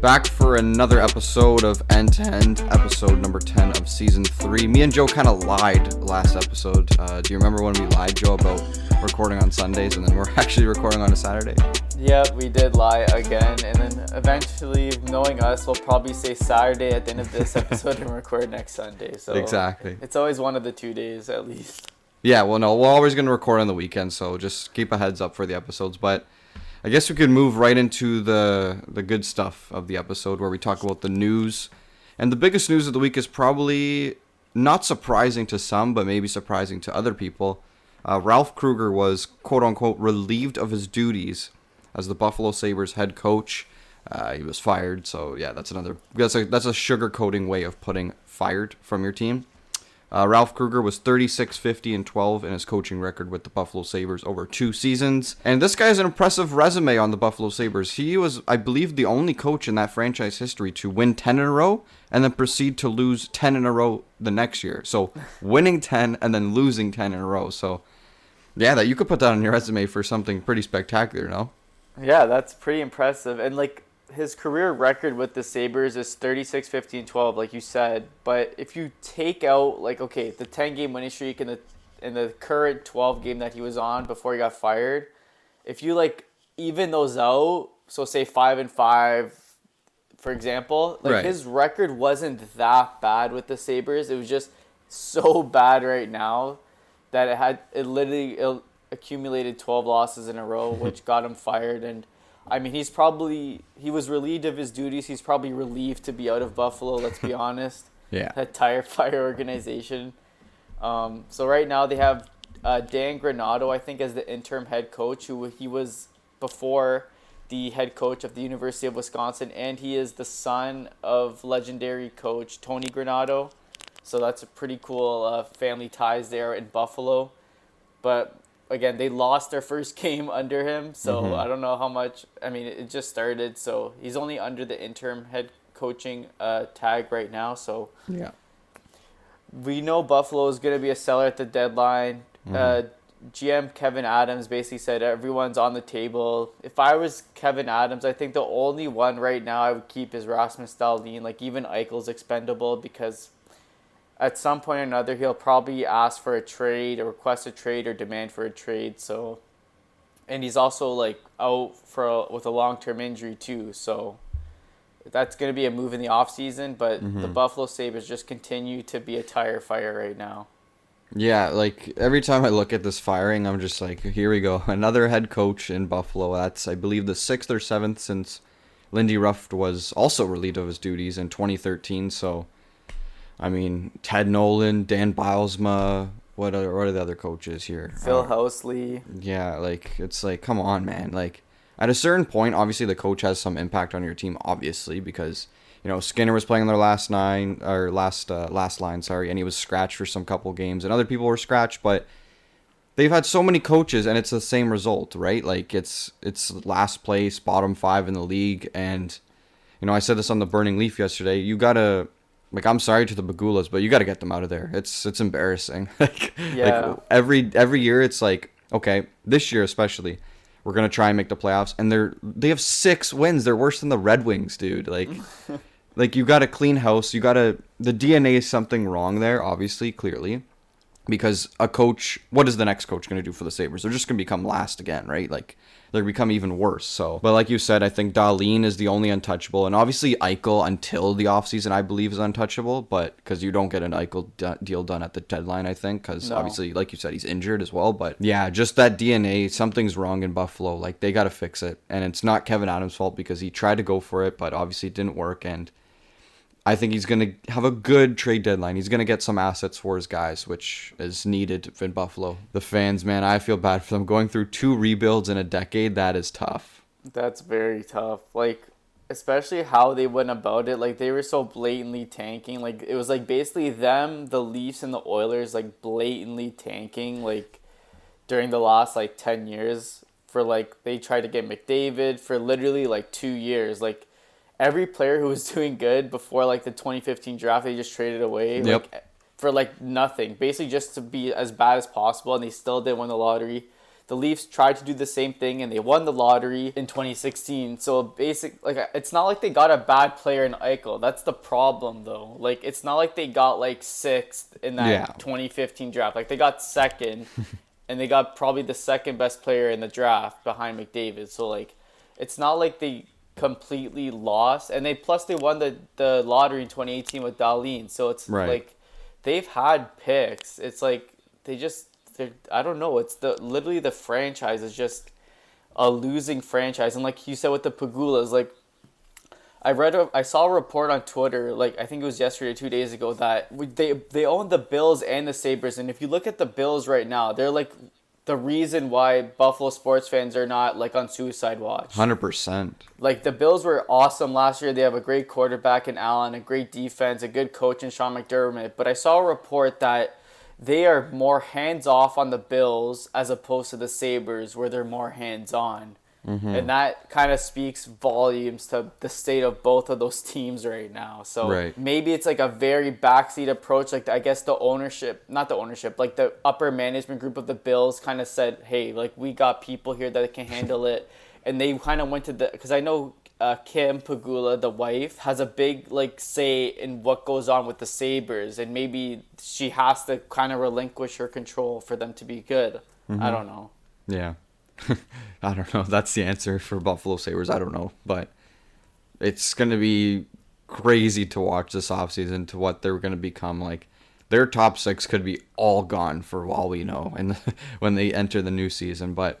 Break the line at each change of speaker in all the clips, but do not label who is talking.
back for another episode of End to End, episode number 10 of season 3. Me and Joe kind of lied last episode. Uh, do you remember when we lied, Joe, about recording on Sundays and then we're actually recording on a Saturday?
Yeah, we did lie again, and then eventually, knowing us, we'll probably say Saturday at the end of this episode and record next Sunday. So
Exactly.
it's always one of the two days at least.
Yeah, well, no, we're always going to record on the weekend, so just keep a heads up for the episodes. But I guess we could move right into the the good stuff of the episode, where we talk about the news. And the biggest news of the week is probably not surprising to some, but maybe surprising to other people. Uh, Ralph Krueger was quote unquote relieved of his duties as the Buffalo Sabres head coach. Uh, he was fired, so yeah, that's another that's a that's a sugarcoating way of putting fired from your team. Uh, Ralph Krueger was 36, 50, and 12 in his coaching record with the Buffalo Sabres over two seasons. And this guy has an impressive resume on the Buffalo Sabres. He was, I believe, the only coach in that franchise history to win 10 in a row and then proceed to lose 10 in a row the next year. So winning 10 and then losing 10 in a row. So yeah, that you could put that on your resume for something pretty spectacular, no?
Yeah, that's pretty impressive. And like his career record with the Sabres is 36, 15, 12, like you said. But if you take out like okay, the 10 game winning streak and the in the current 12 game that he was on before he got fired, if you like even those out, so say 5 and 5 for example, like
Right.
his record wasn't that bad with the Sabres. It was just so bad right now that it had it literally it accumulated 12 losses in a row which got him fired and I mean he's probably he was relieved of his duties. He's probably relieved to be out of Buffalo, let's be honest.
Yeah.
That tire fire organization. Um, so right now they have uh, Dan Granato, I think, as the interim head coach, who he was before the head coach of the University of Wisconsin, and he is the son of legendary coach Tony Granato. So that's a pretty cool uh, family ties there in Buffalo. But again, they lost their first game under him, so I don't know how much. I mean, it just started, so he's only under the interim head coaching uh, tag right now. So
Yeah.
we know Buffalo is going to be a seller at the deadline. Uh, GM Kevyn Adams basically said everyone's on the table. If I was Kevyn Adams, I think the only one right now I would keep is Rasmus Dahlin. Like even Eichel's expendable because at some point or another he'll probably ask for a trade or request a trade or demand for a trade. So, and he's also like out for a, with a long term injury too. So that's going to be a move in the offseason, but the mm-hmm. Buffalo Sabres just continue to be a tire fire right now.
Yeah, like every time I look at this firing, I'm just like, here we go, another head coach in Buffalo. That's I believe the sixth or seventh since Lindy Ruff was also relieved of his duties in 2013. So, I mean, Ted Nolan, Dan Bylsma, what are what are the other coaches here?
Phil
Uh,
Housley.
yeah, like it's like, come on, man. Like at a certain point, obviously the coach has some impact on your team, obviously, because you know Skinner was playing their last nine or last uh, last line, sorry, and he was scratched for some couple games, and other people were scratched, but they've had so many coaches, and it's the same result, right? Like it's it's last place, bottom five in the league, and you know I said this on the Burning Leaf yesterday. You gotta. Like I'm sorry to the Pegulas, but you got to get them out of there. It's it's embarrassing. like,
Yeah.
like every every year it's like okay this year especially we're gonna try and make the playoffs and they're they have six wins they're worse than the red wings dude like like you got to clean house you got to the dna is something wrong there obviously clearly because a coach what is the next coach going to do for the sabres they're just going to become last again right like they're become even worse. So but like you said i think Dahlin is the only untouchable. And obviously eichel until the offseason i believe is untouchable. But because you don't get an eichel d- deal done at the deadline i think because
No.
obviously like you said he's injured as well. But yeah just that dna something's wrong in buffalo. Like they got to fix it. And it's not kevyn adams fault because he tried to go for it but obviously it didn't work. And I think he's going to have a good trade deadline. He's going to get some assets for his guys, which is needed in Buffalo. The fans, man, I feel bad for them. Going through two rebuilds in a decade, that is tough.
That's very tough. Like, especially how they went about it. Like, they were so blatantly tanking. Like, it was like basically them, the Leafs, and the Oilers, like, blatantly tanking, like, during the last, like, 10 years. For, like, they tried to get McDavid for literally, like, two years. Like, every player who was doing good before, like, the 2015 draft, they just traded away.
Yep.
Like, for, like, nothing. Basically, just to be as bad as possible, and they still didn't win the lottery. the Leafs tried to do the same thing and they won the lottery in 2016. So basic like it's not like they got a bad player in Eichel. That's the problem though. Like it's not like they got like sixth in that
Yeah.
2015 draft. Like they got second and they got probably the second best player in the draft behind McDavid. So like it's not like they completely lost and they plus they won the, the lottery in 2018 with Dahlin. So it's
Right.
like they've had picks. It's like they just they're I don't know. It's the literally the franchise is just a losing franchise. And like you said with the Pegulas, like I read a, I saw a report on Twitter, like I think it was yesterday or two days ago, that they they own the Bills and the Sabres, and if you look at the Bills right now, they're like the reason why Buffalo sports fans are not like on suicide watch.
Hundred percent.
Like the Bills were awesome last year. They have a great quarterback in Allen, a great defense, a good coach in Sean McDermott. But I saw a report that they are more hands off on the Bills as opposed to the Sabres, where they're more hands on. And that kind of speaks volumes to the state of both of those teams right now. So
Right.
maybe it's like a very backseat approach. Like I guess the ownership, not the ownership, like the upper management group of the Bills kind of said, "Hey, like we got people here that can handle it," and they kind of went to the because I know uh, Kim Pegula, the wife, has a big like say in what goes on with the Sabres, and maybe she has to kind of relinquish her control for them to be good. I don't know.
Yeah. I don't know. That's the answer for Buffalo Sabres. I don't know. But it's going to be crazy to watch this offseason to what they're going to become. Like, their top six could be all gone for all we know and when they enter the new season. But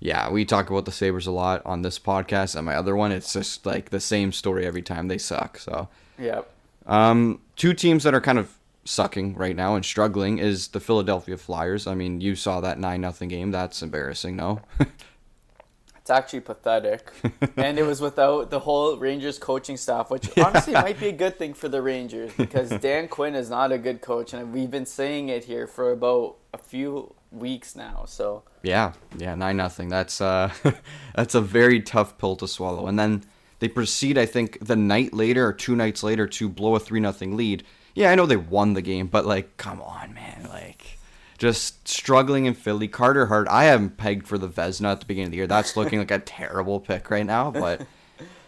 yeah, we talk about the Sabres a lot on this podcast and my other one. It's just like the same story every time they suck. So,
Yep.
um, two teams that are kind of sucking right now and struggling is the Philadelphia Flyers. I mean, you saw that nine nothing game. That's embarrassing, no?
It's actually pathetic. and it was without the whole Rangers coaching staff, which honestly might be a good thing for the Rangers because Dan Quinn is not a good coach. And we've been saying it here for about a few weeks now. So,
yeah, yeah, nine nothing. That's uh, that's a very tough pill to swallow. And then they proceed, I think, the night later or two nights later to blow a three nothing lead. Yeah, I know they won the game, but like, come on, man, like. Just struggling in Philly. Carter Hart, I haven't pegged for the Vezina at the beginning of the year. That's looking like a terrible pick right now. But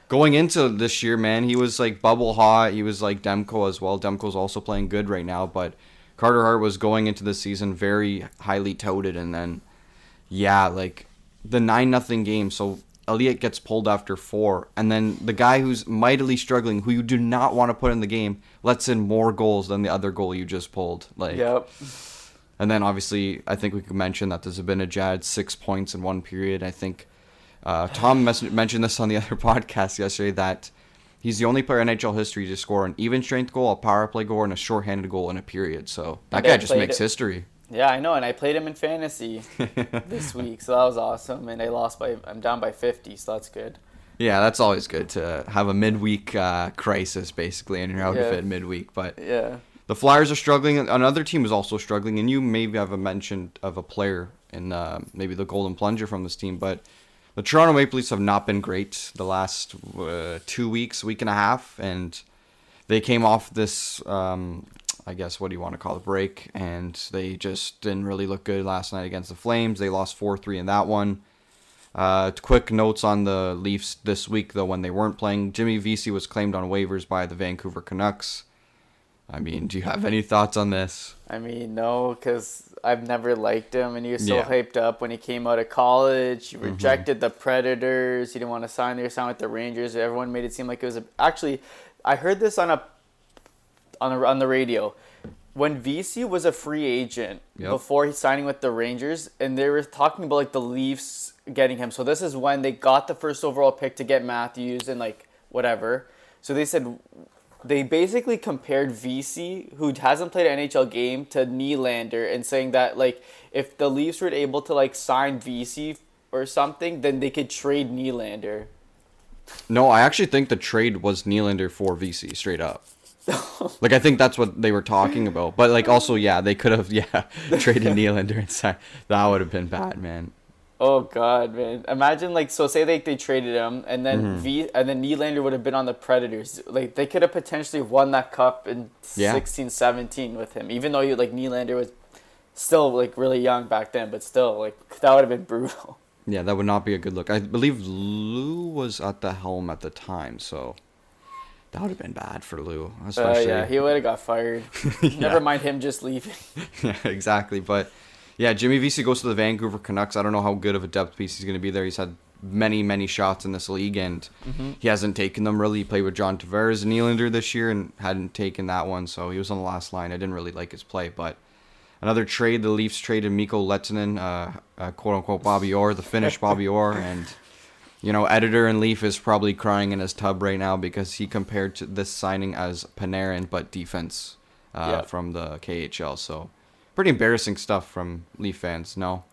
going into this year, man, he was like bubble hot. He was like Demko as well. Demko's also playing good right now. But Carter Hart was going into the season very highly touted. And then, yeah, like the 9 nothing game. So Elliott gets pulled after four. And then the guy who's mightily struggling, who you do not want to put in the game, lets in more goals than the other goal you just pulled. Like,
yep.
and then obviously, I think we could mention that there's Zibanejad six points in one period. I think uh, Tom mes- mentioned this on the other podcast yesterday that he's the only player in NHL history to score an even strength goal, a power play goal, and a shorthanded goal in a period. So that
And
guy just makes
it-
history.
Yeah, I know. And I played him in fantasy this week. So that was awesome. And I lost by, I'm down by 50. So that's good.
Yeah, that's always good to have a midweek uh, crisis, basically, and you're out of
Yeah.
it midweek. But
Yeah.
The Flyers are struggling. Another team is also struggling, and you maybe have a mention of a player in uh, maybe the Golden Plunger from this team, but the Toronto Maple Leafs have not been great the last uh, two weeks, week and a half, and they came off this, um, I guess, what do you want to call it, break, and they just didn't really look good last night against the Flames. They lost 4 3 in that one. Uh, quick notes on the Leafs this week, though, when they weren't playing. Jimmy Vesey was claimed on waivers by the Vancouver Canucks. I mean, do you have any thoughts on this?
I mean, no, because I've never liked him, and he was so
Yeah. Mm-hmm.
hyped up when he came out of college. He rejected the Predators. He didn't want to sign there, sign with the Rangers. Everyone made it seem like it was a, actually. I heard this on a on a, on the radio when Vesey was a free agent
Yep.
before he signing with the Rangers, and they were talking about like the Leafs getting him. So this is when they got the first overall pick to get Matthews and like whatever. So they said they basically compared Vesey, who hasn't played an NHL game, to Nylander, and saying that like if the Leafs were able to like sign Vesey or something, then they could trade Nylander.
No, I actually think the trade was Nylander for Vesey straight up. like I think that's what they were talking about. But like also, yeah, they could have yeah traded Nylander inside. That would have been bad, man.
Oh God, man! Imagine like so. Say they they traded him, and then
Mm-hmm.
V and then Nylander would have been on the Predators. Like they could have potentially won that cup in
Yeah.
sixteen, seventeen 16, 17 with him. Even though you like Nylander was still like really young back then, but still like that would have been brutal.
Yeah, that would not be a good look. I believe Lou was at the helm at the time, so that would have been bad for Lou.
Uh, yeah, he would have got fired.
Yeah.
Never mind him just leaving.
yeah, exactly. But yeah, Jimmy Vesey goes to the Vancouver Canucks. I don't know how good of a depth piece he's going to be there. He's had many, many shots in this league, and he hasn't taken them really. He played with John Tavares and Nylander this year and hadn't taken that one, so he was on the last line. I didn't really like his play, but another trade, the Leafs traded Mikko Lehtonen, uh, uh, quote unquote Bobby Orr, the Finnish Bobby Orr, and you know, editor and Leaf is probably crying in his tub right now because he compared to this signing as Panarin but defense uh,
Yeah.
from the KHL. So pretty embarrassing stuff from Leaf fans. No.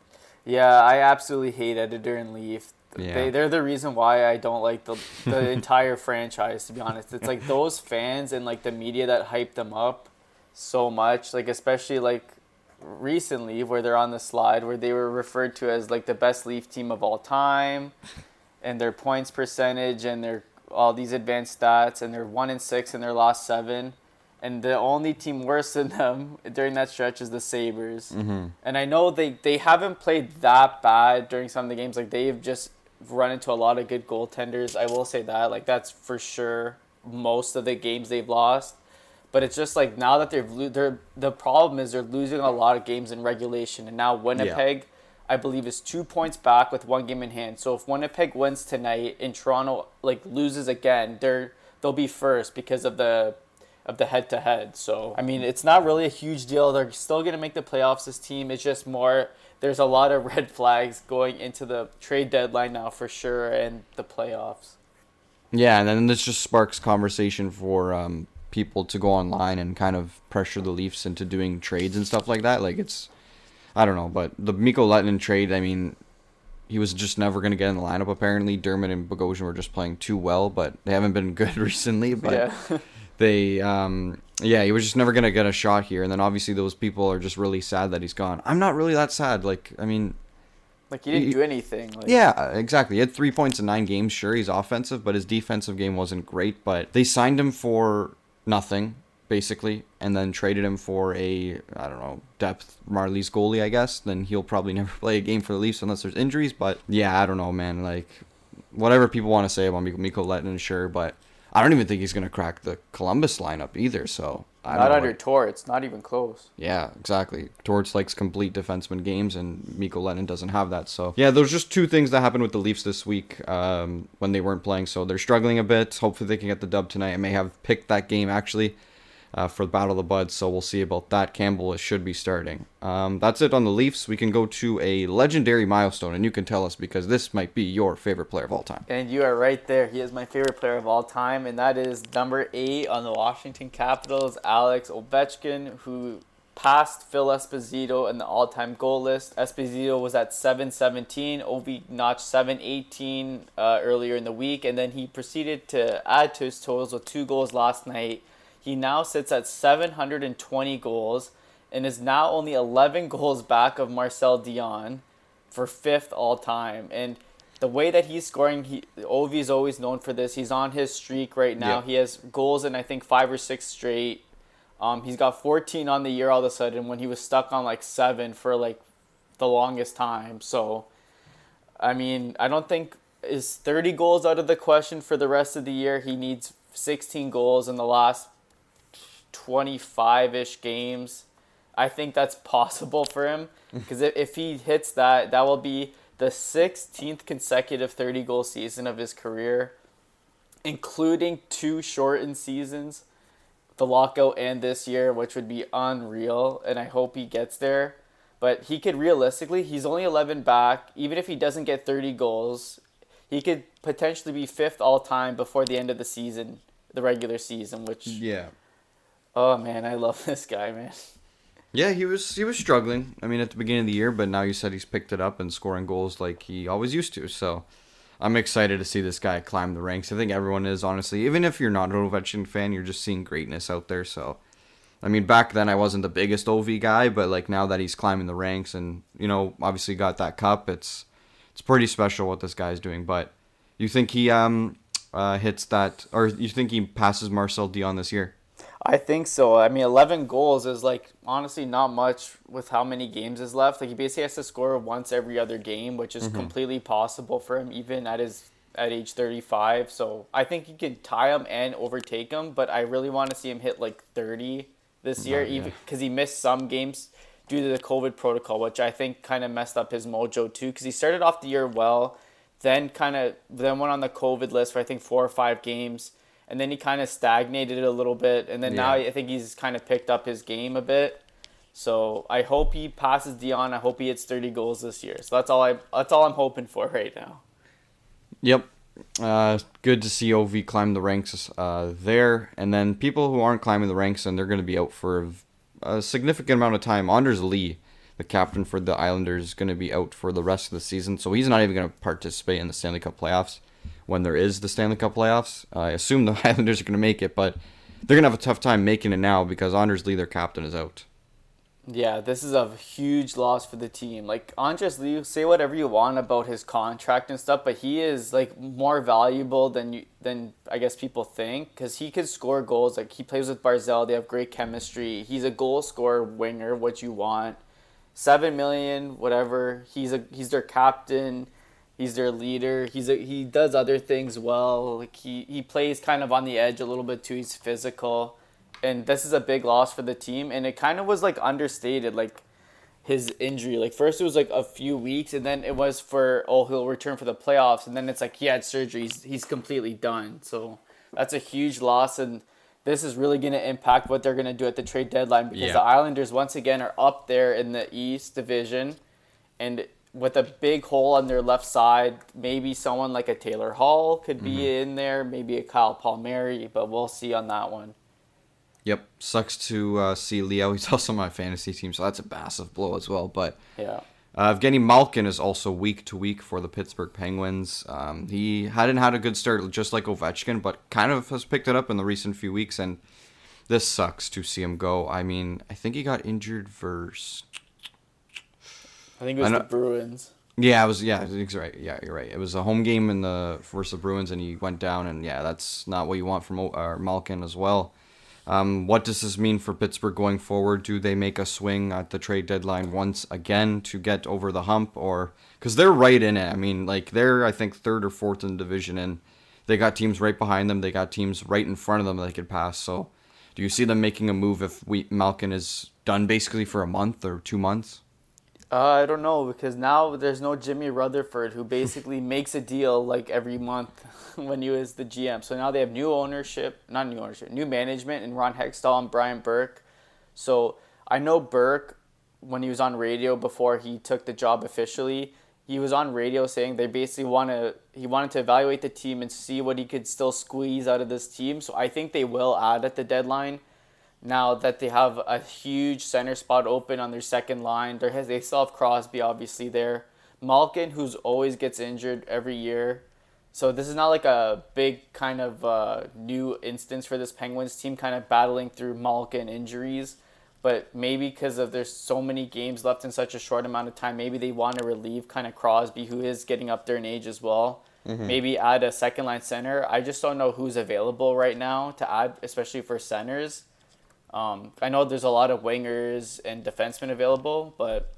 Yeah, I absolutely hate Editor and Leaf.
Yeah.
They they're the reason why I don't like the the entire franchise. To be honest, it's like those fans and like the media that hype them up so much. Like especially like recently where they're on the slide where they were referred to as like the best Leaf team of all time, and their points percentage and their all these advanced stats and they're one in six in their last seven. And the only team worse than them during that stretch is the Sabres.
Mm-hmm.
And I know they, they haven't played that bad during some of the games. Like they've just run into a lot of good goaltenders. I will say that. Like that's for sure most of the games they've lost. But it's just like now that they've lo- they're the problem is they're losing a lot of games in regulation. And now Winnipeg, I believe, is two points back with one game in hand. So if Winnipeg wins tonight and Toronto like loses again, they're they'll be first because of the of the head to head. So I mean, it's not really a huge deal. They're still gonna make the playoffs. This team. It's just more. There's a lot of red flags going into the trade deadline now for sure, and the playoffs.
Yeah, and then this just sparks conversation for um, people to go online and kind of pressure the Leafs into doing trades and stuff like that. Like it's, I don't know, but the Mikko Lehtonen trade, I mean, he was just never going to get in the lineup. Apparently, Dermott and Bogosian were just playing too well, but they haven't been good recently. But
yeah,
they, um, yeah, he was just never going to get a shot here. And then obviously those people are just really sad that he's gone. I'm not really that sad. Like, I mean,
like he didn't
You-
do anything. Like,
yeah, exactly. He had three points in nine games. Sure, he's offensive, but his defensive game wasn't great. But they signed him for nothing, basically, and then traded him for a, I don't know, depth Marlies goalie, I guess. Then he'll probably never play a game for the Leafs unless there's injuries. But yeah, I don't know, man. Like, whatever people want to say about Mikko, Lehtonen, sure, but I don't even think he's going to crack the Columbus lineup either. So I
not under Torts. Not even close.
Yeah, exactly. Torts likes complete defenseman games, and Mikko Lennon doesn't have that. So yeah, there's just two things that happened with the Leafs this week um, when they weren't playing. So they're struggling a bit. Hopefully they can get the dub tonight. I may have picked that game actually uh, for the Battle of the Buds. So we'll see about that. Campbell should be starting. Um, that's it on the Leafs. We can go to a legendary milestone, and you can tell us because this might be your favorite player of all time.
And you are right there. He is my favorite player of all time, and that is number eight on the Washington Capitals, Alex Ovechkin, who passed Phil Esposito in the all-time goal list. Esposito was at 717. Ovi notched 718 uh, earlier in the week, and then he proceeded to add to his totals with two goals last night. He now sits at 720 goals and is now only 11 goals back of Marcel Dionne for fifth all time. And the way that he's scoring, he Ovi is always known for this. He's on his streak right now.
Yeah.
He has goals in I think five or six straight. Um, he's got 14 on the year all of a sudden when he was stuck on like seven for like the longest time. So, I mean, I don't think is 30 goals out of the question for the rest of the year. He needs 16 goals in the last 25 ish games. I think that's possible for him mm. because if, if he hits that, that will be the 16th consecutive 30 goal season of his career, including two shortened seasons, the lockout and this year, which would be unreal. And I hope he gets there. But he could realistically, he's only 11 back. Even if he doesn't get 30 goals, he could potentially be fifth all time before the end of the season, the regular season, which,
Yeah.
Oh man, I love this guy, man.
Yeah, he was he was struggling. I mean, at the beginning of the year, but now you said he's picked it up and scoring goals like he always used to. So, I'm excited to see this guy climb the ranks. I think everyone is honestly, even if you're not an Ovechkin fan, you're just seeing greatness out there. So, I mean, back then I wasn't the biggest Ov guy, but like now that he's climbing the ranks and you know obviously got that cup, it's it's pretty special what this guy's doing. But you think he um uh, hits that, or you think he passes Marcel Dionne this year?
I think so. I mean, 11 goals is like honestly not much with how many games is left. Like he basically has to score once every other game, which is mm-hmm. completely possible for him even at his at age 35. So I think he can tie him and overtake him, but I really want to see him hit like 30 this year,
yeah.
even because he missed some games due to the COVID protocol, which I think kind of messed up his mojo too. Because he started off the year well, then kind of then went on the COVID list for I think four or five games, and then he kind of stagnated a little bit, and then now I think he's kind of picked up his game a bit. So I hope he passes Dionne. I hope he hits 30 goals this year. So that's all I that's all I'm hoping for right now.
Yep. Uh, good to see OV climb the ranks uh, there. And then people who aren't climbing the ranks and they're going to be out for a significant amount of time. Anders Lee, the captain for the Islanders, is going to be out for the rest of the season. So he's not even going to participate in the Stanley Cup playoffs when there is the Stanley Cup playoffs. I assume the Islanders are going to make it, but they're going to have a tough time making it now because Anders Lee, their captain, is out.
Yeah, this is a huge loss for the team. Like Anders Lee, say whatever you want about his contract and stuff, but he is like more valuable than you than I guess people think because he could score goals. Like he plays with Barzal, they have great chemistry. He's a goal scorer winger, what you want. Seven million, whatever. He's a he's their captain. He's their leader. He's a, he does other things well. Like he, he plays kind of on the edge a little bit too. He's physical and this is a big loss for the team and it kind of was like understated like his injury like first it was like a few weeks and then it was for oh he'll return for the playoffs and then it's like he had surgery he's, he's completely done so that's a huge loss and this is really going to impact what they're going to do at the trade deadline because
Yeah.
the islanders once again are up there in the east division and with a big hole on their left side maybe someone like a taylor hall could be in there maybe a kyle palmieri but we'll see on that one
Yep. Sucks to uh, see Leo. He's also my fantasy team, so that's a massive blow as well. But
yeah
Uh, Evgeny Malkin is also week to week for the Pittsburgh Penguins. Um, he hadn't had a good start, just like Ovechkin, but kind of has picked it up in the recent few weeks. And this sucks to see him go. I mean, I think he got injured versus.
I think it was the Bruins.
Yeah, it was. Yeah, he's right. Yeah, you're right. It was a home game in the versus the Bruins, and he went down. And yeah, that's not what you want from uh, Malkin as well. Um, what does this mean for Pittsburgh going forward? Do they make a swing at the trade deadline once again to get over the hump, or because they're right in it? I mean, like they're I think third or fourth in the division, and they got teams right behind them. They got teams right in front of them that they could pass. So, do you see them making a move if we Malkin is done basically for a month or two months?
Uh, I don't know because now there's no Jimmy Rutherford who basically makes a deal like every month when he was the GM. So now they have new ownership, not new ownership, new management, and Ron Hextall and Brian Burke. So I know Burke when he was on radio before he took the job officially. He was on radio saying they basically want to. He wanted to evaluate the team and see what he could still squeeze out of this team. So I think they will add at the deadline. Now that they have a huge center spot open on their second line. There has they still have Crosby obviously there. Malkin, who's always gets injured every year. So this is not like a big kind of uh, new instance for this Penguins team, kind of battling through Malkin injuries. But maybe because of there's so many games left in such a short amount of time, maybe they want to relieve kind of Crosby, who is getting up there in age as well. Maybe add a second line center. I just don't know who's available right now to add, especially for centers. Um, I know there's a lot of wingers and defensemen available, but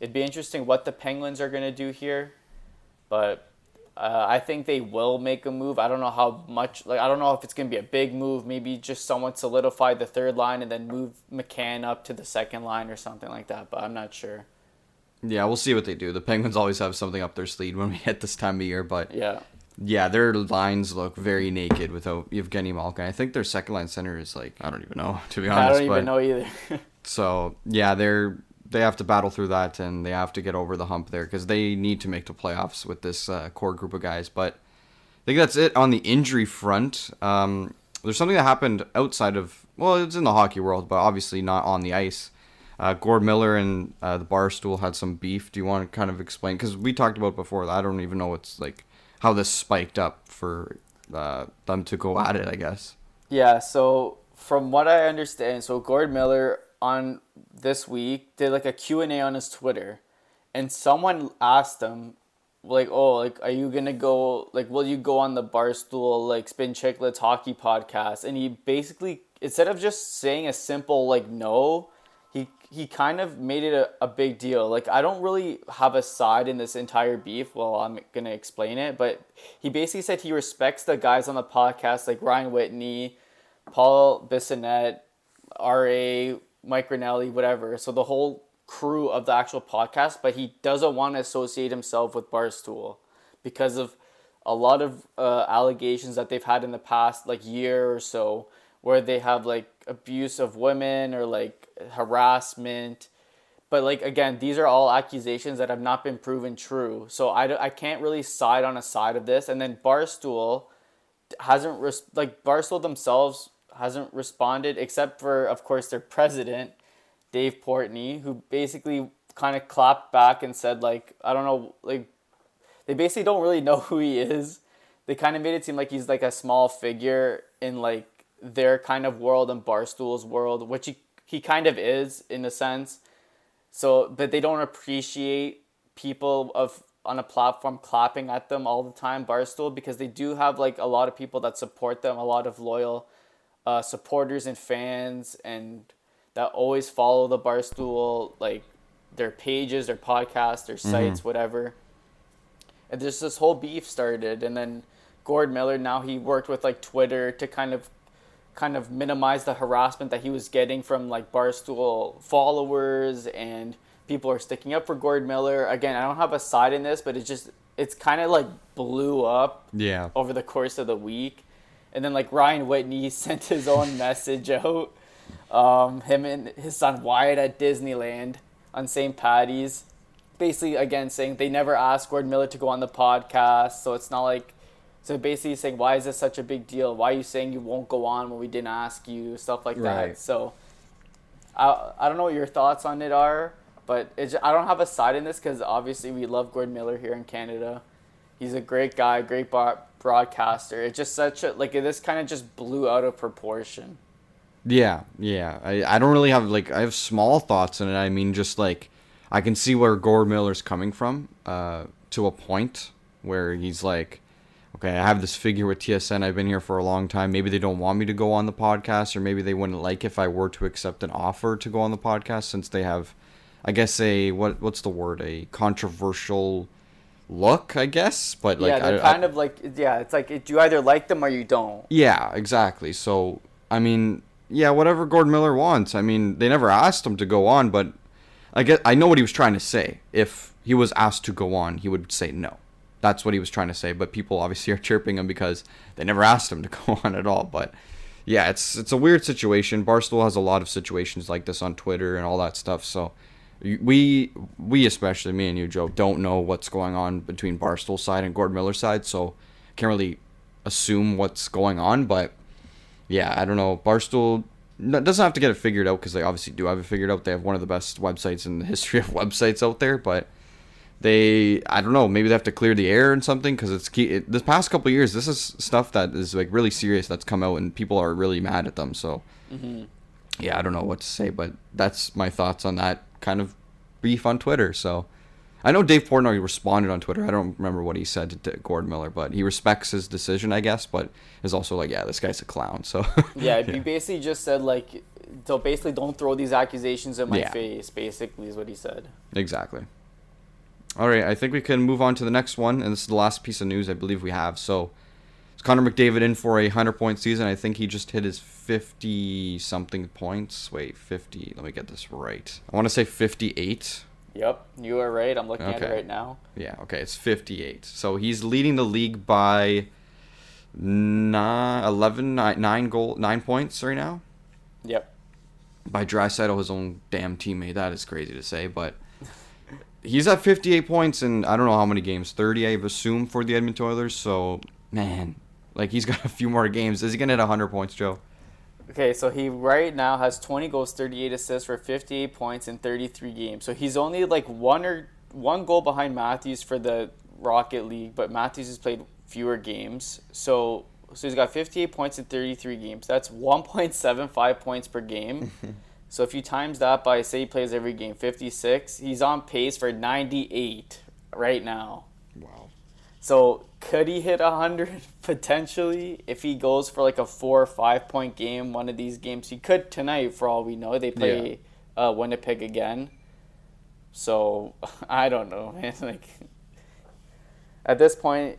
it'd be interesting what the Penguins are going to do here. But uh, I think they will make a move. I don't know how much. Like I don't know if it's going to be a big move. Maybe just someone solidify the third line and then move McCann up to the second line or something like that. But I'm not sure.
Yeah, we'll see what they do. The Penguins always have something up their sleeve when we hit this time of year, but
Yeah.
Yeah, their lines look very naked without Evgeny Malkin. I think their second line center is like I don't even know to be honest.
I don't
but,
even know either.
So yeah, they're they have to battle through that and they have to get over the hump there because they need to make the playoffs with this uh, core group of guys. But I think that's it on the injury front. Um, there's something that happened outside of well, it's in the hockey world, but obviously not on the ice. Uh, Gord Miller and uh, the Barstool had some beef. Do you want to kind of explain? Because we talked about before. I don't even know what's like how this spiked up for uh, them to go at it. I guess.
Yeah, so from what I understand, so Gord Miller on this week did like a Q&A on his Twitter and someone asked him like, "Oh, like are you to go like will you go on the Barstool like Spittin' Chiclets hockey podcast?" And he basically instead of just saying a simple like no, he kind of made it a, a big deal. Like I don't really have a side in this entire beef. Well, I'm gonna explain it, but he basically said he respects the guys on the podcast like Ryan Whitney, Paul Bissonnette, R.A., Mike Rinelli, whatever. So the whole crew of the actual podcast, but he doesn't want to associate himself with Barstool because of a lot of uh, allegations that they've had in the past like year or so where they have like abuse of women or like harassment. But like again these are all accusations that have not been proven true. So i, I can't really side on a side of this. And then barstool hasn't res- like barstool themselves hasn't responded except for of course their president dave Portnoy who basically kind of clapped back and said like i don't know like they basically don't really know who he is. They kind of made it seem like he's like a small figure in like their kind of world and Barstool's world, which he, he kind of is in a sense. So, but they don't appreciate people of on a platform clapping at them all the time, Barstool, because they do have like a lot of people that support them, a lot of loyal uh, supporters and fans, and that always follow the Barstool like their pages, their podcasts, their sites, mm-hmm. whatever and just this whole beef started and then Gord Miller now he worked with like Twitter to kind of kind of minimize the harassment that he was getting from like Barstool followers and people are sticking up for Gord Miller. Again, I don't have a side in this, but it's just it's kind of like blew up
yeah
over the course of the week. And then like Ryan Whitney sent his own message out. Um, him and his son Wyatt at Disneyland on St. Patty's basically again saying they never asked Gordon Miller to go on the podcast, so it's not like so basically saying why is this such a big deal? Why are you saying you won't go on when we didn't ask you? Stuff like right. that. So I I don't know what your thoughts on it are, but it's, I don't have a side in this because obviously we love Gordon Miller here in Canada. He's a great guy, great broadcaster. It's just such a like this kind of just blew out of proportion.
Yeah, yeah. I, I don't really have like I have small thoughts in it. I mean, just like I can see where Gord Miller's coming from uh, to a point where he's like, okay, I have this figure with TSN. I've been here for a long time. Maybe they don't want me to go on the podcast, or maybe they wouldn't like if I were to accept an offer to go on the podcast since they have, I guess, a what what's the word? A controversial look, I guess. But like,
yeah, they're
I,
kind of like, yeah, it's like you either like them or you don't.
Yeah, exactly. So I mean, yeah, whatever Gordon Miller wants. I mean, they never asked him to go on, but I get I know what he was trying to say. If he was asked to go on, he would say no. That's what he was trying to say, but people obviously are chirping him because they never asked him to go on at all. But yeah, it's it's a weird situation. Barstool has a lot of situations like this on Twitter and all that stuff. So we we especially me and you, Joe, don't know what's going on between Barstool side and Gord Miller side, so can't really assume what's going on. But yeah, I don't know. Barstool doesn't have to get it figured out because they obviously do have it figured out. They have one of the best websites in the history of websites out there, but they I don't know maybe they have to clear the air and something because it's key. It, this past couple years, this is stuff that is like really serious that's come out and people are really mad at them. So mm-hmm. yeah, I don't know what to say, but that's my thoughts on that kind of beef on Twitter. So I know Dave Portnoy responded on Twitter. I don't remember what he said to Gordon Miller, but he respects his decision, I guess. But is also like, yeah, this guy's a clown. So
yeah, yeah, he basically just said like, so basically, don't throw these accusations in my yeah. face. Basically, is what he said.
Exactly. All right, I think we can move on to the next one, and this is the last piece of news I believe we have. So, is Connor McDavid in for a hundred point season? I think he just hit his fifty something points. Wait, fifty. Let me get this right. I want to say fifty-eight
Yep, you are right. I'm looking okay. at it right now.
Yeah, okay, it's 58. So he's leading the league by nine, 11, nine, nine goal, nine points right now.
Yep.
By Draisaitl, his own damn teammate. That is crazy to say, but he's at 58 points in I don't know how many games, 30 I've assumed for the Edmonton Oilers. So man, like he's got a few more games. Is he gonna hit 100 points, Joe?
Okay, so he right now has 20 goals, 38 assists for 58 points in 33 games. So he's only like one or one goal behind Matthews for the Rocket League, but Matthews has played fewer games. So so he's got 58 points in 33 games. That's 1.75 points per game. so if you times that by say he plays every game 56, he's on pace for 98 right now.
Wow.
So could he hit 100 potentially if he goes for like a four or five point game one of these games? He could tonight for all we know. They play uh, Winnipeg again. So I don't know, man. Like at this point,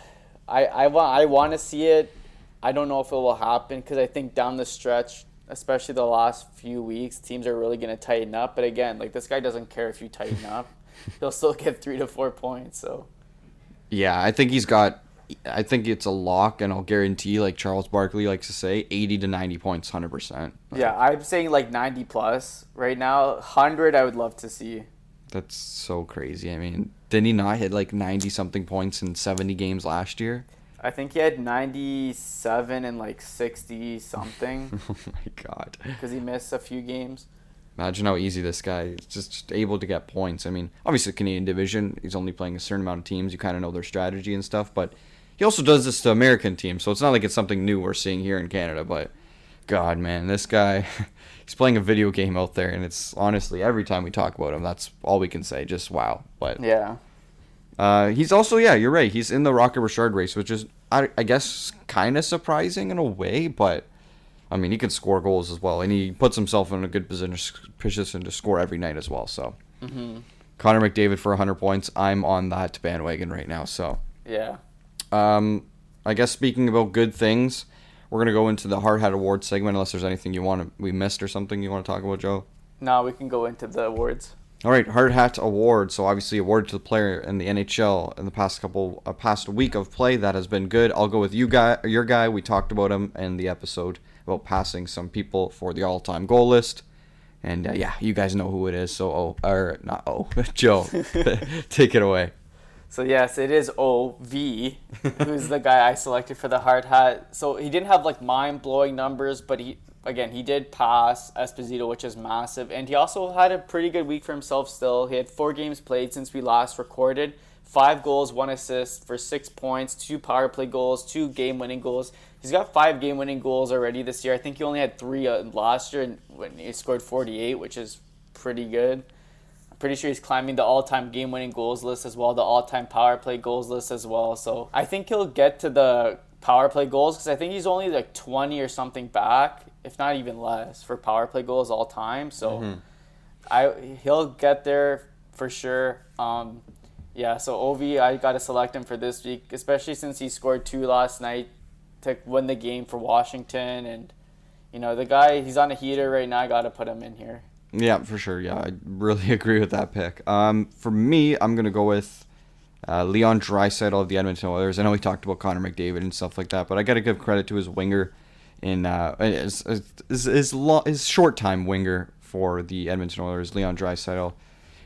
I I want I want to see it. I don't know if it will happen because I think down the stretch, especially the last few weeks, teams are really going to tighten up. But again, like this guy doesn't care if you tighten up; he'll still get three to four points. So
Yeah, I think he's got. I think it's a lock, and I'll guarantee, like Charles Barkley likes to say, eighty to ninety points, hundred percent.
yeah, I'm saying like ninety plus right now. Hundred, I would love to see.
That's so crazy. I mean, didn't he not hit like ninety something points in seventy games last year?
I think he had ninety seven and like sixty something
oh my god!
because he missed a few games.
Imagine how easy this guy is just able to get points. I mean, obviously Canadian division, he's only playing a certain amount of teams. You kind of know their strategy and stuff, but he also does this to American teams, so it's not like it's something new we're seeing here in Canada. But God, man, this guy, he's playing a video game out there, and it's honestly every time we talk about him, that's all we can say. Just wow. But
Yeah.
uh, he's also, yeah, you're right. He's in the Rocket Richard race, which is, I, I guess, kind of surprising in a way, but. I mean, he can score goals as well, and he puts himself in a good position position to score every night as well. So,
hmm
Connor McDavid for 100 points, I'm on that bandwagon right now. So,
Yeah.
um, I guess speaking about good things, we're gonna go into the Hard Hat Awards segment. Unless there's anything you want to we missed or something you want to talk about, Joe.
Now we can go into the awards.
All right, Hard Hat Award. So obviously awarded to the player in the NHL in the past couple, uh, past week of play that has been good. I'll go with you guy, your guy. We talked about him in the episode about passing some people for the all-time goal list, and uh, yeah, you guys know who it is. So oh, or not oh, Joe, take it away.
So yes, it is OV, who's the guy I selected for the hard hat. So he didn't have like mind blowing numbers, but he again he did pass Esposito, which is massive, and he also had a pretty good week for himself. Still, he had four games played since we last recorded, five goals, one assist for six points, two power play goals, two game winning goals. He's got five game winning goals already this year. I think he only had three uh, last year when he scored forty eight, which is pretty good. I'm pretty sure he's climbing the all-time game-winning goals list as well, the all-time power play goals list as well. So I think he'll get to the power play goals because I think he's only like 20 or something back, if not even less, for power play goals all time. So I he'll get there for sure. Um, yeah, so Ov, I got to select him for this week, especially since he scored two last night to win the game for Washington, and you know the guy he's on a heater right now. I got to put him in here.
Yeah, for sure. Yeah, I really agree with that pick. Um, for me, I'm gonna go with uh, Leon Draisaitl of the Edmonton Oilers. I know we talked about Connor McDavid and stuff like that, but I gotta give credit to his winger in uh, his, his, his, short time winger for the Edmonton Oilers, Leon Draisaitl.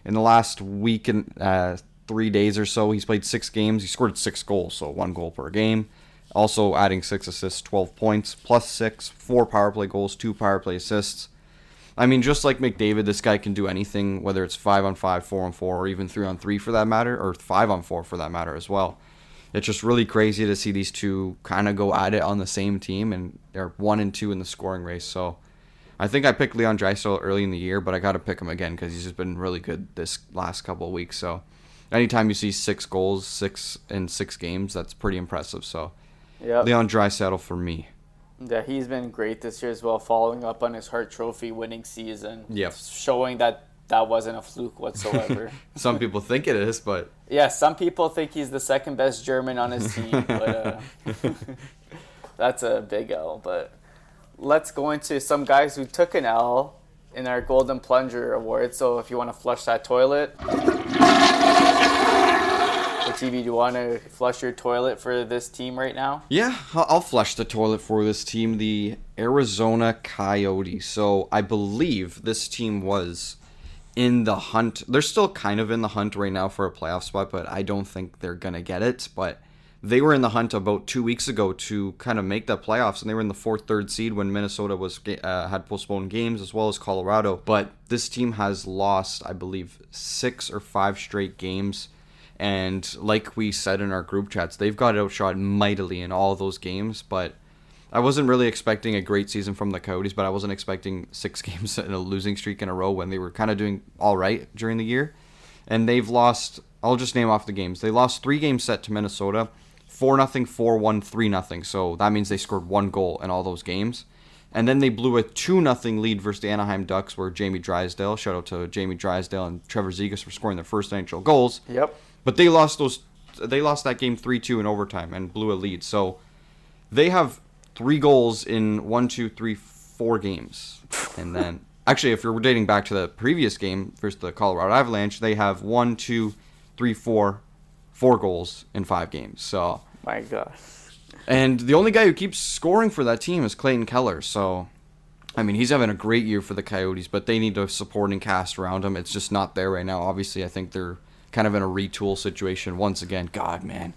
In the last week and uh, three days or so, he's played six games. He scored six goals, so one goal per game. Also adding six assists, 12 points, plus six, four power play goals, two power play assists. I mean, just like McDavid, this guy can do anything, whether it's five on five, four on four, or even three on three for that matter, or five on four for that matter as well. It's just really crazy to see these two kind of go at it on the same team, and they're one and two in the scoring race. So I think I picked Leon Draisaitl early in the year, but I got to pick him again because he's just been really good this last couple of weeks. So anytime you see six goals, six in six games, that's pretty impressive. So
Yeah.
Leon Draisaitl for me.
Yeah, he's been great this year as well, following up on his Hart Trophy winning season.
Yep.
Showing that that wasn't a fluke whatsoever.
Some people think it is, but
yeah, some people think he's the second best German on his team, but uh, that's a big L. But let's go into some guys who took an L in our Golden Plunger Award. So if you want to flush that toilet. So TV, do you want to flush your toilet for this team right now?
Yeah, I'll I'll flush the toilet for this team, the Arizona Coyotes. So I believe this team was in the hunt. They're still kind of in the hunt right now for a playoff spot, but I don't think they're gonna get it. But they were in the hunt about two weeks ago to kind of make the playoffs, and they were in the fourth, third seed when Minnesota was uh, had postponed games as well as Colorado. But this team has lost, I believe, six or five straight games. And like we said in our group chats, they've got outshot mightily in all those games. But I wasn't really expecting a great season from the Coyotes, but I wasn't expecting six games in a losing streak in a row when they were kind of doing all right during the year. And they've lost I'll just name off the games. They lost three games set to Minnesota, four nothing, four one, three nothing. So that means they scored one goal in all those games. And then they blew a two nothing lead versus the Anaheim Ducks, where Jamie Drysdale, shout out to Jamie Drysdale and Trevor Zegras for scoring their first NHL goals.
Yep.
But they lost those. They lost that game three two in overtime and blew a lead. So they have three goals in one, two, three, four games, and then actually, if you're dating back to the previous game versus the Colorado Avalanche, they have one, two, three, four, four goals in five games. So
My gosh.
and the only guy who keeps scoring for that team is Clayton Keller. So, I mean, he's having a great year for the Coyotes, but they need a supporting cast around him. It's just not there right now. Obviously, I think they're kind of in a retool situation once again. God, man.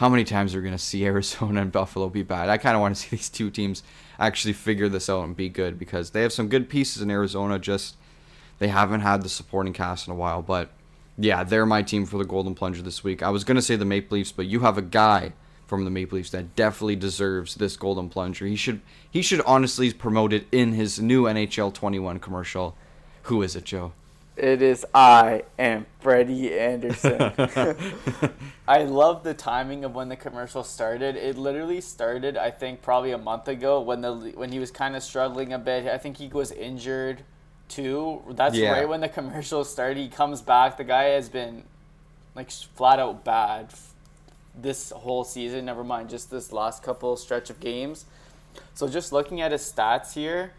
How many times are we going to see Arizona and Buffalo be bad? I kind of want to see these two teams actually figure this out and be good because they have some good pieces in Arizona. Just they haven't had the supporting cast in a while. But yeah, they're my team for the Golden Plunger this week. I was going to say the Maple Leafs, but you have a guy from the Maple Leafs that definitely deserves this Golden Plunger. He should he should honestly promote it in his new NHL 21 commercial. Who is it, Joe?
It is I am Freddie Andersen. I love the timing of when the commercial started. It literally started, I think, probably a month ago when the when he was kind of struggling a bit. I think he was injured too. That's
Yeah.
right when the commercial started. He comes back. The guy has been like flat out bad this whole season. Never mind, just this last couple stretch of games. So just looking at his stats here,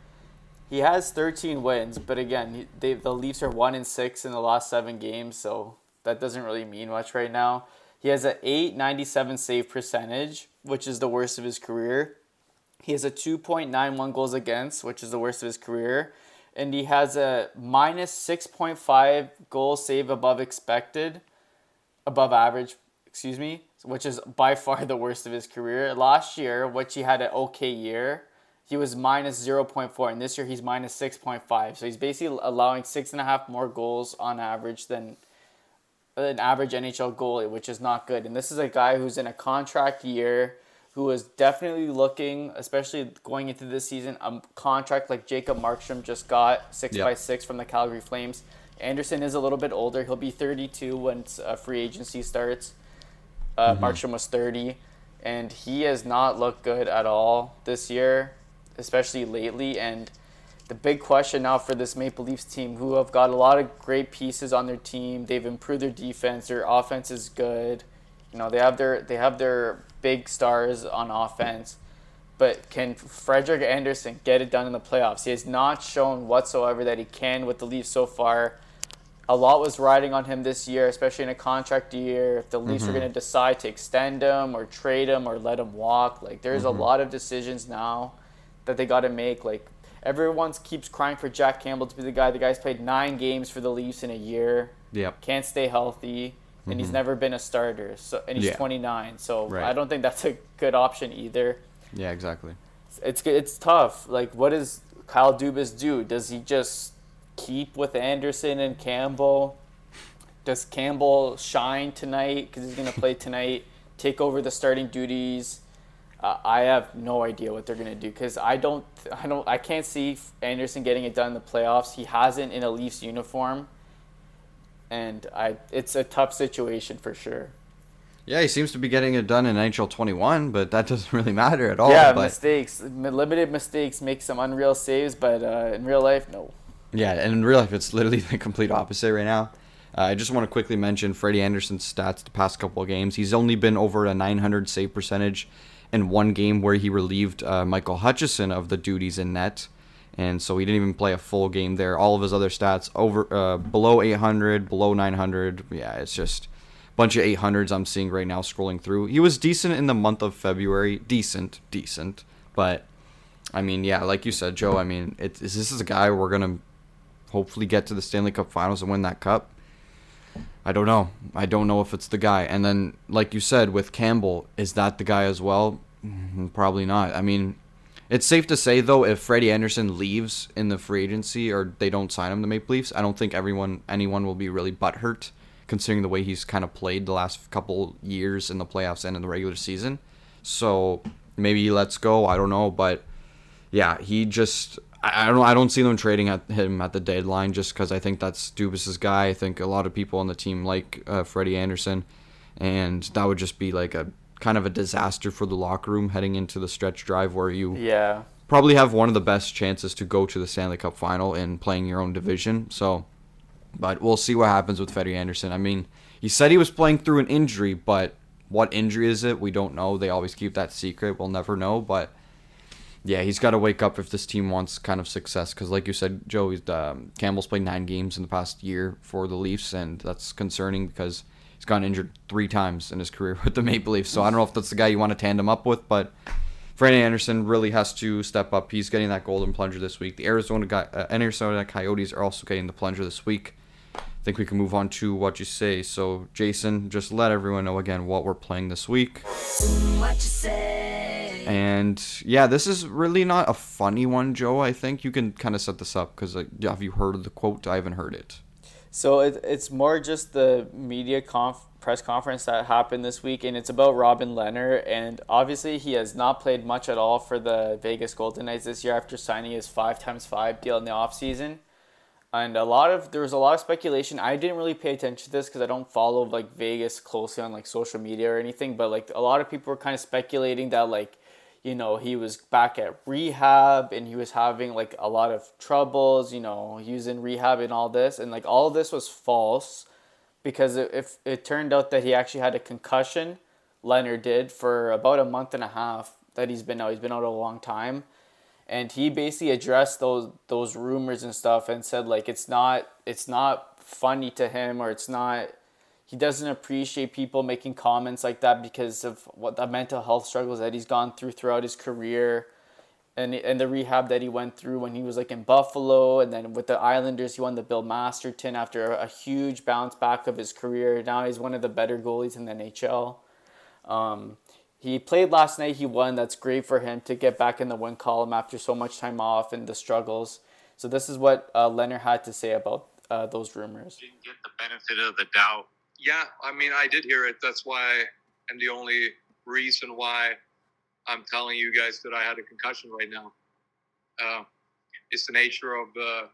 he has 13 wins, but again, they, the Leafs are one and six in the last seven games, so that doesn't really mean much right now. He has a 897 save percentage, which is the worst of his career. He has a 2.91 goals against, which is the worst of his career, and he has a minus 6.5 goal save above expected, above average, excuse me, which is by far the worst of his career. Last year, which he had an okay year, he was minus 0.4, and this year he's minus 6.5. So he's basically allowing six and a half more goals on average than an average NHL goalie, which is not good. And this is a guy who's in a contract year, who is definitely looking, especially going into this season, a contract like Jacob Markstrom just got six
Yep.
by six from the Calgary Flames. Andersen is a little bit older. He'll be 32 when uh, free agency starts. Uh, Markstrom was 30, and he has not looked good at all this year, especially lately. And the big question now for this Maple Leafs team, who have got a lot of great pieces on their team, they've improved their defense. Their offense is good. You know, they have their they have their big stars on offense. But can Frederik Andersen get it done in the playoffs? He has not shown whatsoever that he can with the Leafs so far. A lot was riding on him this year, especially in a contract year. If the Leafs are mm-hmm. going to decide to extend him or trade him or let him walk, like there's a mm-hmm. lot of decisions now that they got to make. Like everyone keeps crying for Jack Campbell to be the guy. The guy's played nine games for the Leafs in a year,
Yep.
can't stay healthy, and he's mm-hmm. never been a starter. So and he's
Yeah.
29. So
Right.
I don't think that's a good option either
Yeah, exactly.
it's it's tough. Like, what does Kyle Dubas do? Does he just keep with Andersen and Campbell? Does Campbell shine tonight because he's gonna play tonight? Take over the starting duties. Uh, I have no idea what they're gonna do because I don't, I don't, I can't see Andersen getting it done in the playoffs. He hasn't in a Leafs uniform, and I, it's a tough situation for sure.
Yeah, he seems to be getting it done in NHL 21, but that doesn't really matter at all.
yeah,
but
mistakes, limited mistakes make some unreal saves, but uh, in real life, no.
Yeah, and in real life, it's literally the complete opposite right now. Uh, I just want to quickly mention Freddie Andersen's stats the past couple of games. He's only been over a 900 save percentage in one game where he relieved uh, Michael Hutchinson of the duties in net, and so he didn't even play a full game there. All of his other stats over uh, below 800, below 900. Yeah, it's just a bunch of 800s I'm seeing right now scrolling through. He was decent in the month of February, decent, decent, but I mean, yeah, like you said, Joe. I mean, it, this is a guy we're gonna hopefully get to the Stanley Cup Finals and win that cup. I don't know. I don't know if it's the guy. And then, like you said, with Campbell, is that the guy as well? Mm, Probably not. I mean, it's safe to say though, if Freddie Andersen leaves in the free agency or they don't sign him, to Maple Leafs, I don't think everyone, anyone will be really butthurt, considering the way he's kind of played the last couple years in the playoffs and in the regular season. So maybe he lets go. I don't know, but yeah, he just I, I don't I don't see them trading at him at the deadline just because I think that's Dubas's guy. I think a lot of people on the team like uh, Freddie Andersen, and that would just be like a kind of a disaster for the locker room heading into the stretch drive where you
Yeah.
probably have one of the best chances to go to the Stanley Cup final in playing your own division. So, but we'll see what happens with Freddie Andersen. I mean, he said he was playing through an injury, but what injury is it? We don't know. They always keep that secret. We'll never know. But yeah, he's got to wake up if this team wants kind of success. Because, like you said, Joe, um, Campbell's played nine games in the past year for the Leafs, and that's concerning because he's gotten injured three times in his career with the Maple Leafs. So I don't know if that's the guy you want to tandem up with, but Freddie Andersen really has to step up. He's getting that golden plunger this week. The Arizona uh, Arizona Coyotes are also getting the plunger this week. I think we can move on to what you say. So, Jason, just let everyone know again what we're playing this week.
What you say?
And yeah, this is really not a funny one, Joe. I think you can kind of set this up because like, have you heard of the quote? I haven't heard it.
So it, it's more just the media conf- press conference that happened this week, and it's about Robin Lehner. And obviously, he has not played much at all for the Vegas Golden Knights this year after signing his five times five deal in the offseason. And a lot of there was a lot of speculation. I didn't really pay attention to this because I don't follow like Vegas closely on like social media or anything. But like a lot of people were kind of speculating that like you know, he was back at rehab and he was having like a lot of troubles, you know, was in rehab and all this. And like all this was false because if it turned out that he actually had a concussion, Lehner did for about a month and a half that he's been out. He's been out a long time. And he basically addressed those those rumors and stuff and said like it's not it's not funny to him or it's not he doesn't appreciate people making comments like that because of what the mental health struggles that he's gone through throughout his career and and the rehab that he went through when he was like in Buffalo and then with the Islanders he won the Bill Masterton after a huge bounce back of his career. Now he's one of the better goalies in the NHL um, he played last night he won that's great for him to get back in the win column after so much time off and the struggles so this is what uh, Lehner had to say about uh, those rumors
didn't get the benefit of the doubt. Yeah, I mean, I did hear it. That's why, and the only reason why I'm telling you guys that I had a concussion right now. Uh, it's the nature of uh,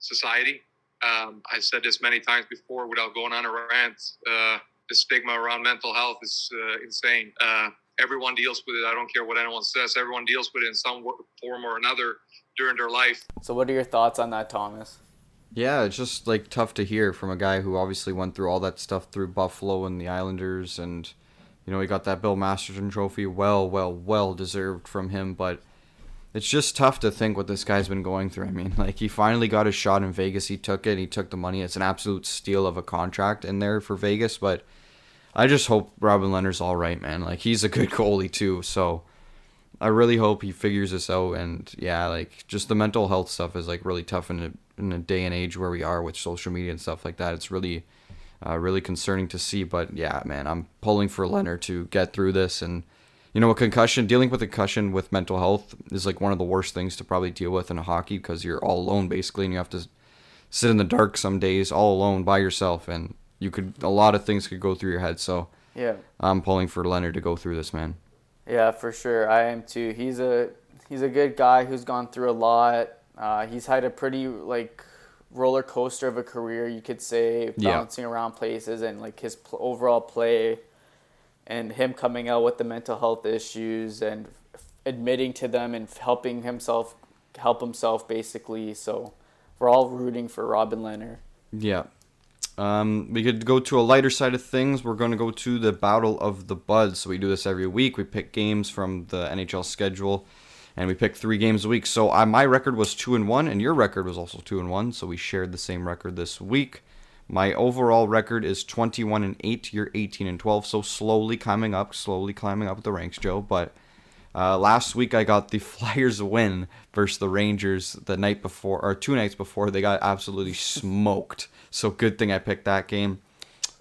society. Um, I said this many times before without going on a rant. Uh, the stigma around mental health is uh, insane. Uh, everyone deals with it. I don't care what anyone says. Everyone deals with it in some form or another during their life.
so what are your thoughts on that Thomas
Yeah, it's just like tough to hear from a guy who obviously went through all that stuff through Buffalo and the Islanders, and you know he got that Bill Masterton Trophy, well, well, well deserved from him. But it's just tough to think what this guy's been going through. I mean, like he finally got his shot in Vegas. He took it. He took the money. It's an absolute steal of a contract in there for Vegas. But I just hope Robin Lehner's all right, man. Like he's a good goalie too. So I really hope he figures this out. And yeah, like just the mental health stuff is like really tough in a in a day and age where we are with social media and stuff like that. It's really uh, really concerning to see. But yeah, man, I'm pulling for Lehner to get through this. And you know, a concussion, dealing with a concussion with mental health is like one of the worst things to probably deal with in a hockey because you're all alone basically, and you have to sit in the dark some days all alone by yourself, and you could a lot of things could go through your head. So
yeah
I'm pulling for Lehner to go through this, man.
Yeah, for sure. I am too. He's a he's a good guy who's gone through a lot. Uh, he's had a pretty like roller coaster of a career, you could say,
Yeah.
bouncing around places and like his pl- overall play, and him coming out with the mental health issues and admitting to them and helping himself help himself basically. So we're all rooting for Robin Lehner.
Yeah. Um, we could go to a lighter side of things. We're going to go to the Battle of the Buds. So we do this every week. We pick games from the NHL schedule, and we pick three games a week. So I, my record was two and one, and your record was also two and one. So we shared the same record this week. My overall record is 21 and 8. You're 18 and 12. So slowly climbing up, slowly climbing up the ranks, Joe. But uh, last week I got the Flyers win versus the Rangers the night before, or two nights before. They got absolutely smoked. So good thing I picked that game.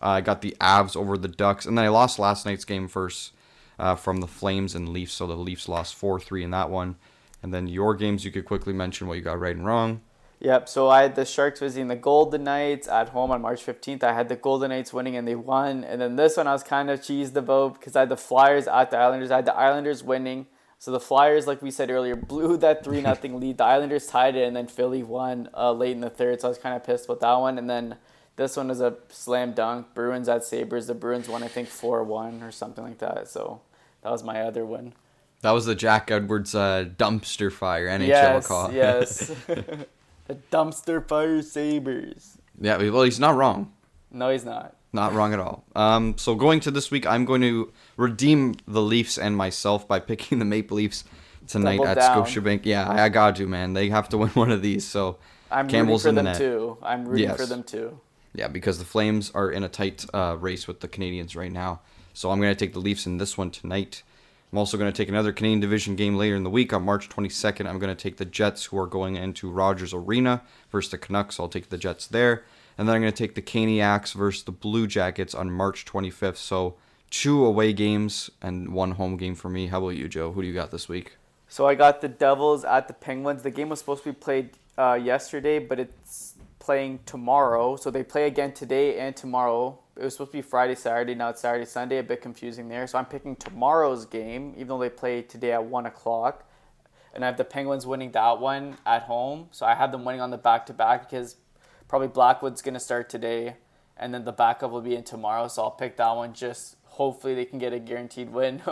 Uh, I got the Avs over the Ducks, and then I lost last night's game first uh, from the Flames and Leafs. So the Leafs lost four three in that one. And then your games, you could quickly mention what you got right and wrong.
Yep. So I had the Sharks visiting the Golden Knights at home on March 15th. I had the Golden Knights winning and they won. And then this one I was kind of cheesed about because I had the Flyers at the Islanders. I had the Islanders winning. So the Flyers, like we said earlier, blew that three nothing lead. The Islanders tied it, and then Philly won uh, late in the third. So I was kind of pissed about that one. And then this one is a slam dunk. Bruins at Sabres. The Bruins won, I think, four one or something like that. So that was my other win.
That was the Jack Edwards uh, dumpster fire NHL
yes,
call.
yes. the dumpster fire Sabres.
yeah, well, he's not wrong.
No, he's not.
Not wrong at all. Um, so going to this week, I'm going to redeem the Leafs and myself by picking the Maple Leafs tonight
Double
at
down.
Scotiabank. Yeah, I, I got to, man. They have to win one of these. So
I'm
Campbell's
rooting
in
for
the
them
net.
too. I'm rooting for them too.
Yeah, because the Flames are in a tight uh, race with the Canadiens right now. So I'm going to take the Leafs in this one tonight. I'm also going to take another Canadian Division game later in the week on March 22nd. I'm going to take the Jets, who are going into Rogers Arena versus the Canucks. I'll take the Jets there. And then I'm going to take the Caniacs versus the Blue Jackets on March 25th. So two away games and one home game for me. How about you, Joe? Who do you got this week?
So I got the Devils at the Penguins. The game was supposed to be played uh, yesterday, but it's playing tomorrow. So they play again today and tomorrow. It was supposed to be Friday, Saturday. Now it's Saturday, Sunday. A bit confusing there. So I'm picking tomorrow's game, even though they play today at one o'clock. And I have the Penguins winning that one at home. So I have them winning on the back to back because probably Blackwood's gonna start today, and then the backup will be in tomorrow. So I'll pick that one. Just hopefully they can get a guaranteed win.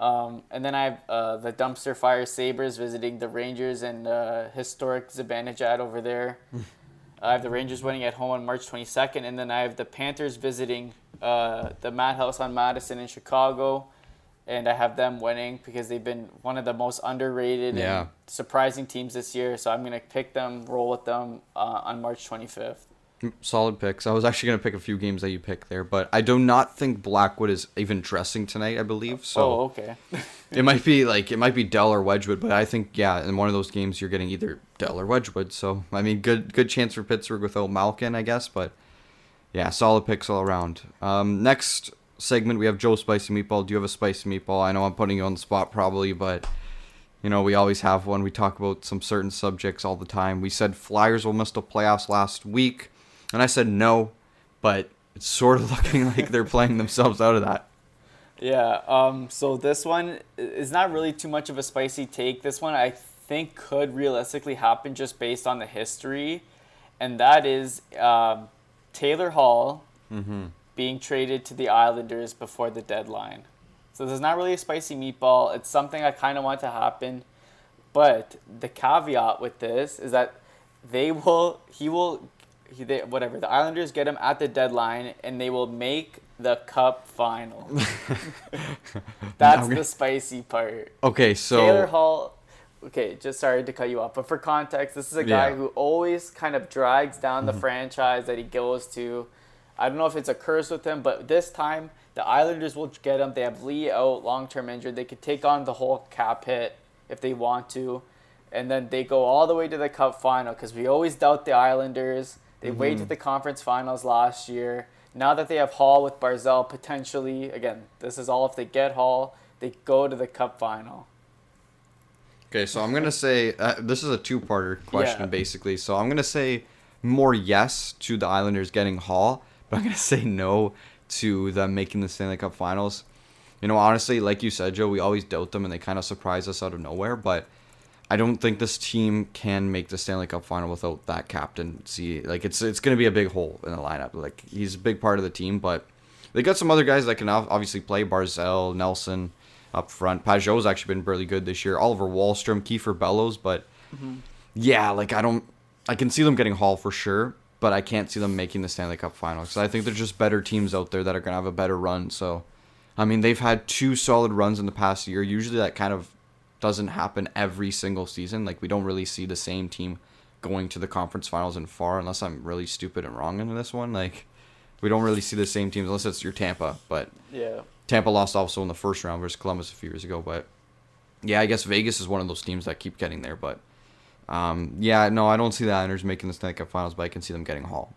Um, and then I have uh, the Dumpster Fire Sabres visiting the Rangers and uh, historic Zibanejad over there. I have the Rangers winning at home on March 22nd. And then I have the Panthers visiting uh, the Madhouse on Madison in Chicago. And I have them winning because they've been one of the most underrated
Yeah.
and surprising teams this year. So I'm going to pick them, roll with them uh, on March 25th.
Solid picks. I was actually going to pick a few games that you picked there, but I do not think Blackwood is even dressing tonight, I believe. So
oh, okay.
It might be like it might be Dell or Wedgewood, but I think yeah, in one of those games you're getting either Dell or Wedgewood. So I mean, good good chance for Pittsburgh without Malkin, I guess. But yeah, solid picks all around. Um, next segment we have Joe Spicy Meatball. Do you have a spicy meatball? I know I'm putting you on the spot probably, but you know we always have one. We talk about some certain subjects all the time. We said Flyers will miss the playoffs last week, and I said no, but it's sort of looking like they're playing themselves out of that.
Yeah. Um. So this one is not really too much of a spicy take. This one I think could realistically happen just based on the history, and that is um, Taylor Hall being traded to the Islanders before the deadline. So this is not really a spicy meatball. It's something I kind of want to happen, but the caveat with this is that they will he will he, they, whatever the Islanders get him at the deadline and they will make the cup final. That's
Okay.
the spicy part.
Okay, so
Taylor Hall. Okay, just sorry to cut you off, but for context, this is a guy
Yeah.
who always kind of drags down
Mm-hmm.
the franchise that he goes to. I don't know if it's a curse with him, but this time the Islanders will get him. They have Lee out, long term injured. They could take on the whole cap hit if they want to, and then they go all the way to the Cup final because we always doubt the Islanders. They
Mm-hmm.
waited the conference finals last year. Now that they have Hall with Barzal potentially, again, this is all if they get Hall, they go to the Cup final.
Okay, so I'm gonna say uh, this is a two-parter question
Yeah.
basically. So I'm gonna say more yes to the Islanders getting Hall, but I'm gonna say no to them making the Stanley Cup Finals. You know, honestly, like you said, Joe, we always doubt them and they kind of surprise us out of nowhere. But I don't think this team can make the Stanley Cup Final without that captain. See, like it's it's gonna be a big hole in the lineup. Like he's a big part of the team, but they got some other guys that can obviously play. Barzal, Nelson up front. Pageau's actually been really good this year. Oliver Wahlstrom, Kiefer Bellows, but mm-hmm. yeah, like I don't, I can see them getting Hall for sure, but I can't see them making the Stanley Cup final because I think there's just better teams out there that are gonna have a better run. So, I mean, they've had two solid runs in the past year. Usually, that kind of doesn't happen every single season. Like we don't really see the same team going to the conference finals and far, unless I'm really stupid and wrong in this one. Like we don't really see the same teams unless it's your Tampa, but.
Yeah.
Tampa lost also in the first round versus Columbus a few years ago, but yeah, I guess Vegas is one of those teams that keep getting there. But um, yeah, no, I don't see the Islanders making the Stanley Cup Finals, but I can see them getting Hall.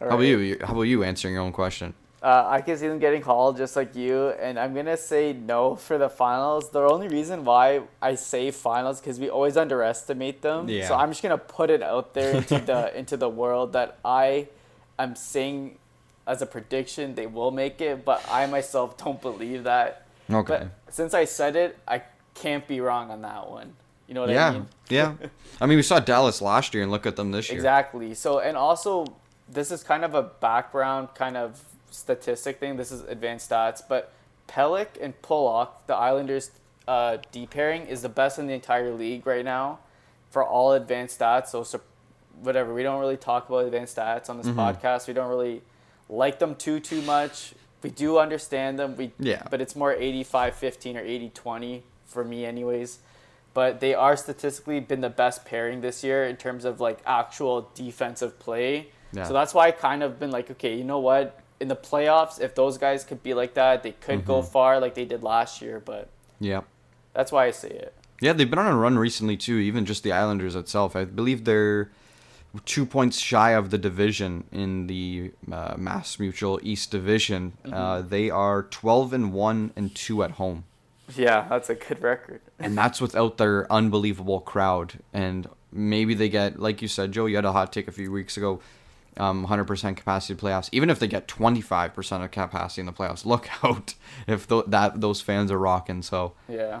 How about you? How about you answering your own question?
Uh, I can see them getting Hall just like you, and I'm gonna say no for the finals. The only reason why I say finals because we always underestimate them.
Yeah.
So I'm just gonna put it out there into the into the world that I am saying as a prediction they will make it, but I myself don't believe that.
Okay.
But since I said it, I can't be wrong on that one. You know what I
yeah,
mean?
yeah. I mean, we saw Dallas last year, and look at them this year.
Exactly. So, and also, this is kind of a background kind of statistic thing. This is advanced stats, but Pelech and Pulock, the Islanders' uh, D pairing, is the best in the entire league right now for all advanced stats. So, so whatever. We don't really talk about advanced stats on this
Mm-hmm.
podcast. We don't really like them too too much. We do understand them. We
Yeah.
but it's more 85-15 or 80-20 for me anyways. But they are statistically been the best pairing this year in terms of like actual defensive play.
Yeah.
So that's why I kind of been like, okay, you know what? In the playoffs, if those guys could be like that, they could go
Mm-hmm.
far like they did last year. But
Yeah.
that's why I say it.
Yeah, they've been on a run recently too. Even just the Islanders itself, I believe they're two points shy of the division in the uh, Mass Mutual East Division. Uh, they are twelve and one and two at home,
Yeah, that's a good record.
and that's without their unbelievable crowd. And maybe they get, like you said, Joe. You had a hot take a few weeks ago. Um, 100% capacity playoffs. Even if they get 25% of capacity in the playoffs, look out if th- that those fans are rocking. So
Yeah.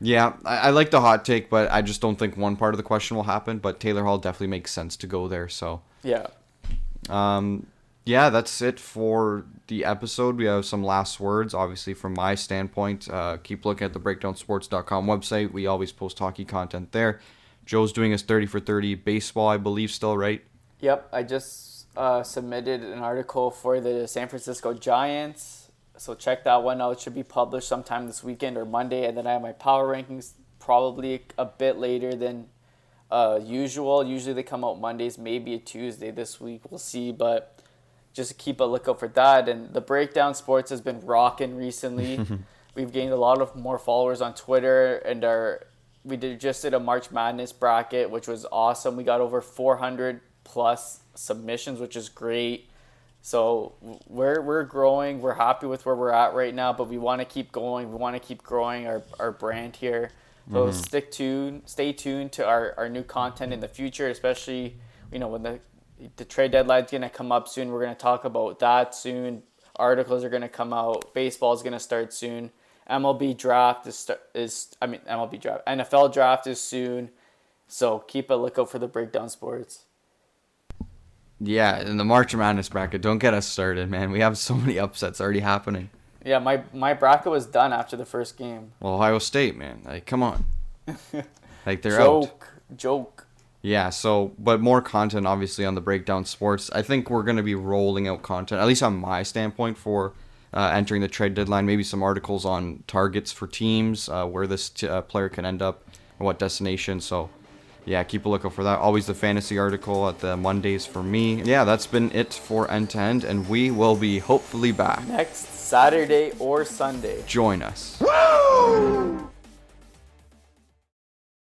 Yeah, I, I like the hot take, but I just don't think one part of the question will happen. But Taylor Hall definitely makes sense to go there. So,
Yeah.
um, yeah, that's it for the episode. We have some last words, obviously, from my standpoint. Uh, keep looking at the breakdownsports.com website. We always post hockey content there. Joe's doing his 30 for 30 baseball, I believe, still, right?
Yep, I just uh, submitted an article for the San Francisco Giants. So check that one out. It should be published sometime this weekend or Monday. And then I have my power rankings probably a bit later than uh, usual. Usually they come out Mondays, maybe a Tuesday this week. We'll see. But just keep a lookout for that. And the Breakdown Sports has been rocking recently. We've gained a lot of more followers on Twitter and our we did just did a March Madness bracket, which was awesome. We got over 400 plus submissions, which is great. So we're we're growing. We're happy with where we're at right now, but we want to keep going. We want to keep growing our, our brand here. So mm-hmm. stick tuned, stay tuned to our, our new content in the future, especially you know when the the trade deadline's gonna come up soon. We're gonna talk about that soon. Articles are gonna come out. Baseball is gonna start soon. MLB draft is is I mean MLB draft NFL draft is soon. So keep a lookout for the breakdown sports.
Yeah, in the March Madness bracket. Don't get us started, man. We have so many upsets already happening.
Yeah, my my bracket was done after the first game.
Well, Ohio State, man. Like, come on. like, they're out.
joke, joke.
Yeah, so but more content obviously on the breakdown sports. I think we're gonna be rolling out content, at least on my standpoint, for uh, entering the trade deadline. Maybe some articles on targets for teams, uh, where this t- uh, player can end up, and what destination. So, yeah, keep a lookout for that. Always the fantasy article at the Mondays for me. Yeah, that's been it for end to end, and we will be hopefully back.
Next Saturday or Sunday.
Join us.